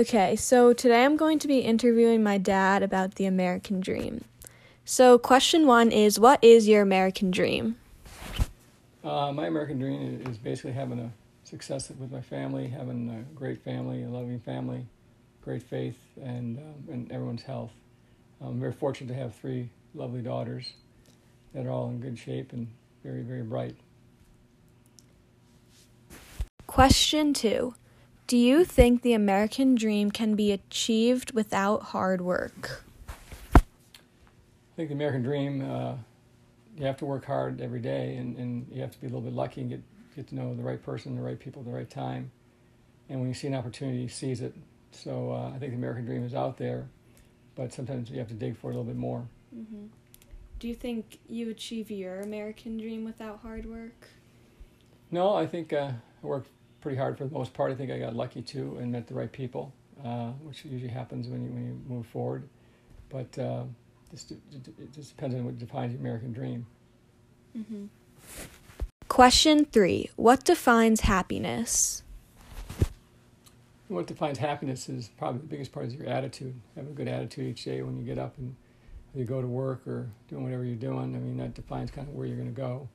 Okay, so today I'm going to be interviewing my dad about the American dream. So, question one is What is your American dream? Uh, my American dream is basically having a success with my family, having a great family, a loving family, great faith, and, um, and everyone's health. I'm very fortunate to have three lovely daughters that are all in good shape and very, very bright. Question two Do you think the American dream can be achieved without hard work? I think the American dream, uh, you have to work hard every day and, and you have to be a little bit lucky and get, get to know the right person, the right people at the right time. And when you see an opportunity, you seize it. So uh, I think the American dream is out there, but sometimes you have to dig for it a little bit more. Mm-hmm. Do you think you achieve your American dream without hard work? No, I think uh, I worked pretty hard for the most part. I think I got lucky too and met the right people, uh, which usually happens when you when you move forward. But uh, just, it just depends on what defines your American dream. Mm-hmm. Question three: What defines happiness? What defines happiness is probably the biggest part is your attitude. Have a good attitude each day when you get up and you go to work or doing whatever you're doing. I mean, that defines kind of where you're going to go.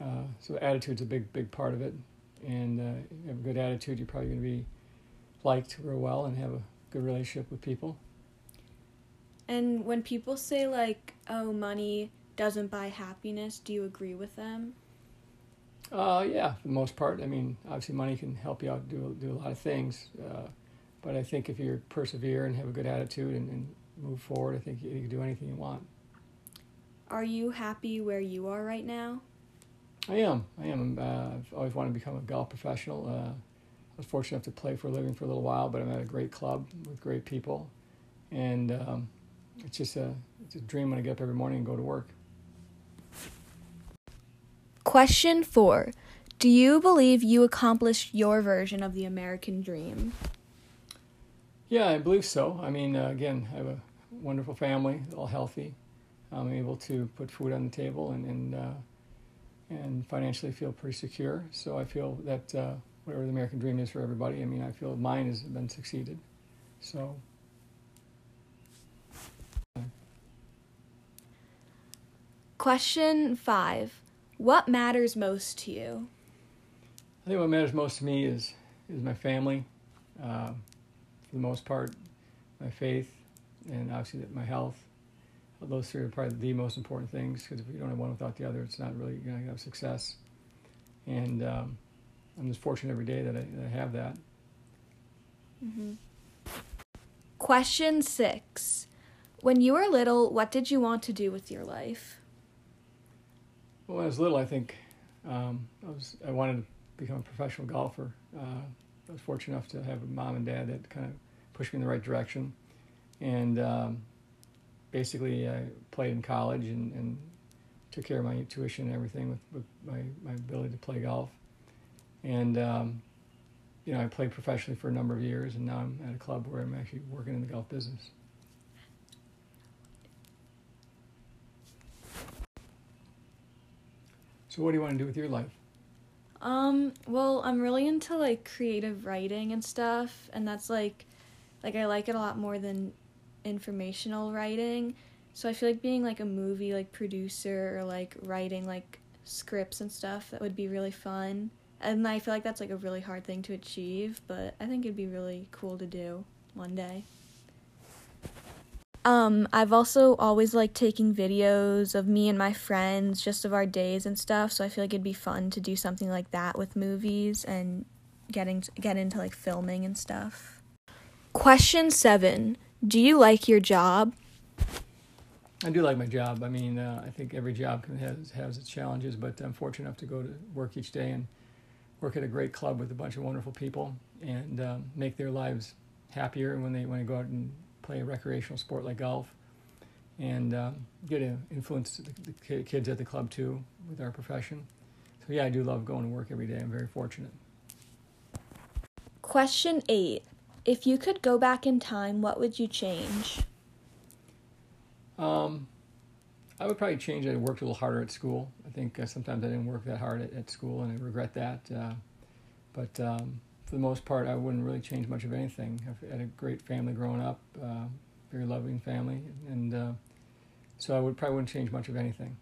Uh, so attitude's a big, big part of it. And uh, have a good attitude, you're probably going to be liked real well and have a good relationship with people. And when people say like, "Oh, money doesn't buy happiness," do you agree with them? Uh, yeah, for the most part. I mean, obviously, money can help you out do do a lot of things, uh, but I think if you persevere and have a good attitude and, and move forward, I think you, you, can do anything you want. Are you happy where you are right now? I am. I am. Uh, I've always wanted to become a golf professional. Uh, I was fortunate enough to play for a living for a little while, but I'm at a great club with great people, and um, it's just a it's a dream when I get up every morning and go to work. Question four Do you believe you accomplished your version of the American dream? Yeah, I believe so. I mean, uh, again, I have a wonderful family, all healthy. I'm able to put food on the table and and, uh, and financially feel pretty secure. So I feel that uh, whatever the American dream is for everybody, I mean, I feel mine has been succeeded. So. Question five What matters most to you? I think what matters most to me is is my family. Uh, for the most part, my faith, and obviously my health. Those three are probably the most important things because if you don't have one without the other, it's not really going to have success. And um, I'm just fortunate every day that I, that I have that. Mm-hmm. Question six. When you were little, what did you want to do with your life? Well, when I was little, I think um, I was I wanted to become a professional golfer. Uh, I was fortunate enough to have a mom and dad that kind of pushed me in the right direction. And um, basically, I played in college and, and, took care of my tuition and everything with, with my, my ability to play golf. And, um, you know, I played professionally for a number of years, and now I'm at a club where I'm actually working in the golf business. So, what do you want to do with your life? Um, well, I'm really into like creative writing and stuff, and that's like like I like it a lot more than informational writing. So I feel like being like a movie like producer or like writing like scripts and stuff that would be really fun. And I feel like that's like a really hard thing to achieve, but I think it'd be really cool to do one day. Um, I've also always liked taking videos of me and my friends, just of our days and stuff. So I feel like it'd be fun to do something like that with movies and getting get into like filming and stuff. Question seven: Do you like your job? I do like my job. I mean, uh, I think every job has has its challenges, but I'm fortunate enough to go to work each day and work at a great club with a bunch of wonderful people and um, make their lives happier when they when they go out and play a recreational sport like golf, and um, get to influence the, the kids at the club too with our profession. So yeah, I do love going to work every day. I'm very fortunate. Question eight: If you could go back in time, what would you change? Um, I would probably change. I worked a little harder at school. I think uh, sometimes I didn't work that hard at, at school, and I regret that. Uh, but um, for the most part, I wouldn't really change much of anything. I've had a great family growing up, uh, very loving family, and uh, so I would probably wouldn't change much of anything.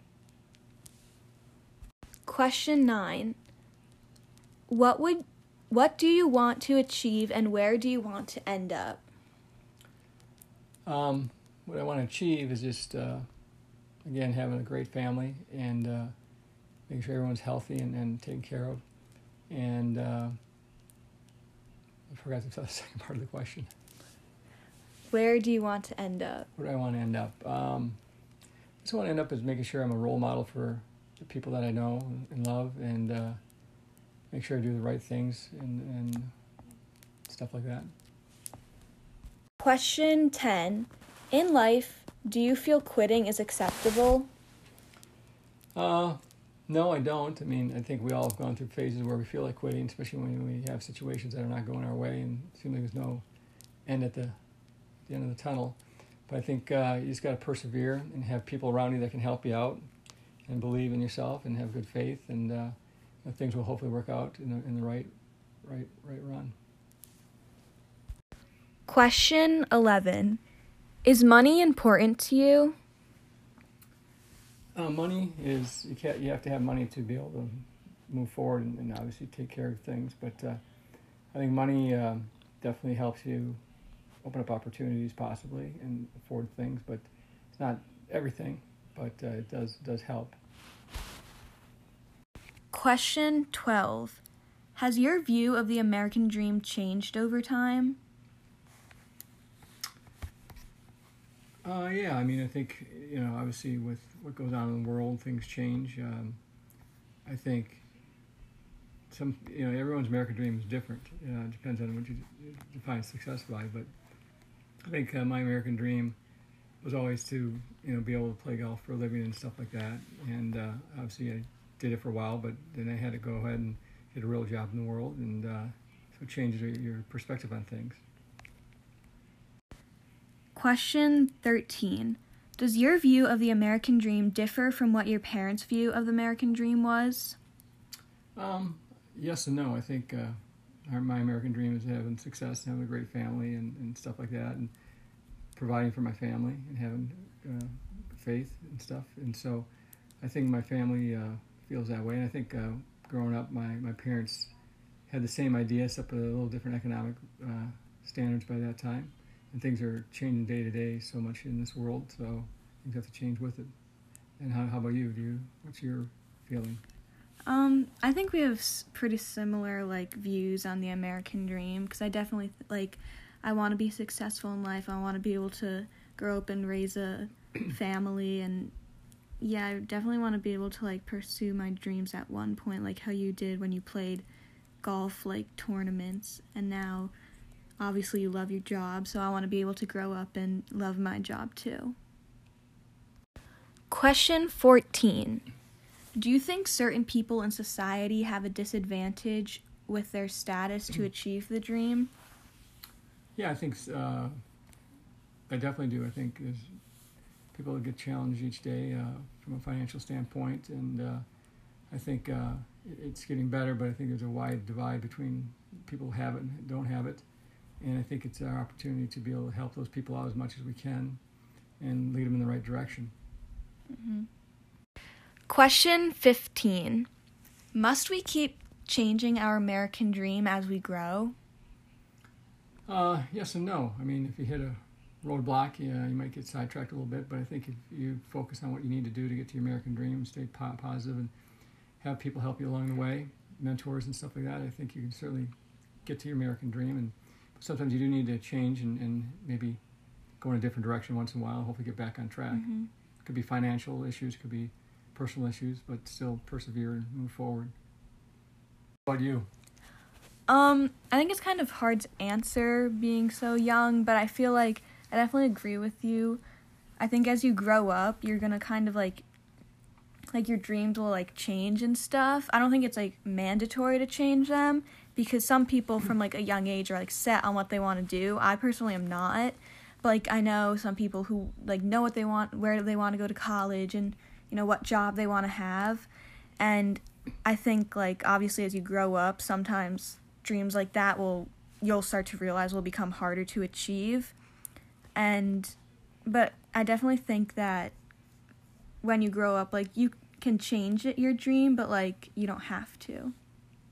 Question 9. What would what do you want to achieve and where do you want to end up? Um, what I want to achieve is just uh, again having a great family and uh, making sure everyone's healthy and, and taken care of. And uh, I forgot the second part of the question. Where do you want to end up? Where do I want to end up? Um, I just want to end up is making sure I'm a role model for the people that I know and love, and uh, make sure I do the right things and, and stuff like that. Question 10. In life, do you feel quitting is acceptable? Uh, no, I don't. I mean, I think we all have gone through phases where we feel like quitting, especially when we have situations that are not going our way and it seems like there's no end at the, the end of the tunnel. But I think uh, you just got to persevere and have people around you that can help you out and believe in yourself and have good faith, and uh, things will hopefully work out in the, in the right, right, right run. Question 11. Is money important to you? Uh, money is you can't you have to have money to be able to move forward and, and obviously take care of things. But uh, I think money uh, definitely helps you open up opportunities possibly and afford things. But it's not everything, but uh, it does does help. Question 12. Has your view of the American dream changed over time? Uh, yeah, I mean, I think you know, obviously, with what goes on in the world, things change. Um, I think some, you know, everyone's American dream is different. Uh, it depends on what you define success by. But I think uh, my American dream was always to, you know, be able to play golf for a living and stuff like that. And uh, obviously, I did it for a while, but then I had to go ahead and get a real job in the world, and uh, so it your, your perspective on things. Question 13. Does your view of the American dream differ from what your parents' view of the American dream was? Um, yes and no. I think uh, our, my American dream is having success and having a great family and, and stuff like that, and providing for my family and having uh, faith and stuff. And so I think my family uh, feels that way. And I think uh, growing up, my, my parents had the same idea, except with a little different economic uh, standards by that time and things are changing day to day so much in this world. So things have to change with it. And how, how about you? Do you what's your feeling? Um, I think we have pretty similar like views on the American dream because I definitely like I want to be successful in life. I want to be able to grow up and raise a family and yeah, I definitely want to be able to like pursue my dreams at one point like how you did when you played golf like tournaments and now obviously you love your job, so I want to be able to grow up and love my job too. Question 14. Do you think certain people in society have a disadvantage with their status to achieve the dream? Yeah, I think uh, I definitely do. I think there's people get challenged each day uh, from a financial standpoint, and uh, I think uh, it's getting better. But I think there's a wide divide between people who have it and don't have it and I think it's our opportunity to be able to help those people out as much as we can and lead them in the right direction. Mm-hmm. Question 15 Must we keep changing our American dream as we grow? Uh, yes and no. I mean, if you hit a roadblock, yeah, you might get sidetracked a little bit, but I think if you focus on what you need to do to get to your American dream, stay po- positive, and have people help you along the way, mentors and stuff like that, I think you can certainly get to your American dream and sometimes you do need to change and, and maybe go in a different direction once in a while. Hopefully, get back on track. Mm-hmm. Could be financial issues, could be personal issues, but still persevere and move forward. What about you? Um, I think it's kind of hard to answer being so young, but I feel like I definitely agree with you. I think as you grow up, you're gonna kind of like like your dreams will like change and stuff. I don't think it's like mandatory to change them because some people from like a young age are like set on what they want to do. I personally am not. But like I know some people who like know what they want, where they want to go to college and you know what job they want to have. And I think like obviously as you grow up, sometimes dreams like that will you'll start to realize will become harder to achieve and but i definitely think that when you grow up like you can change it your dream but like you don't have to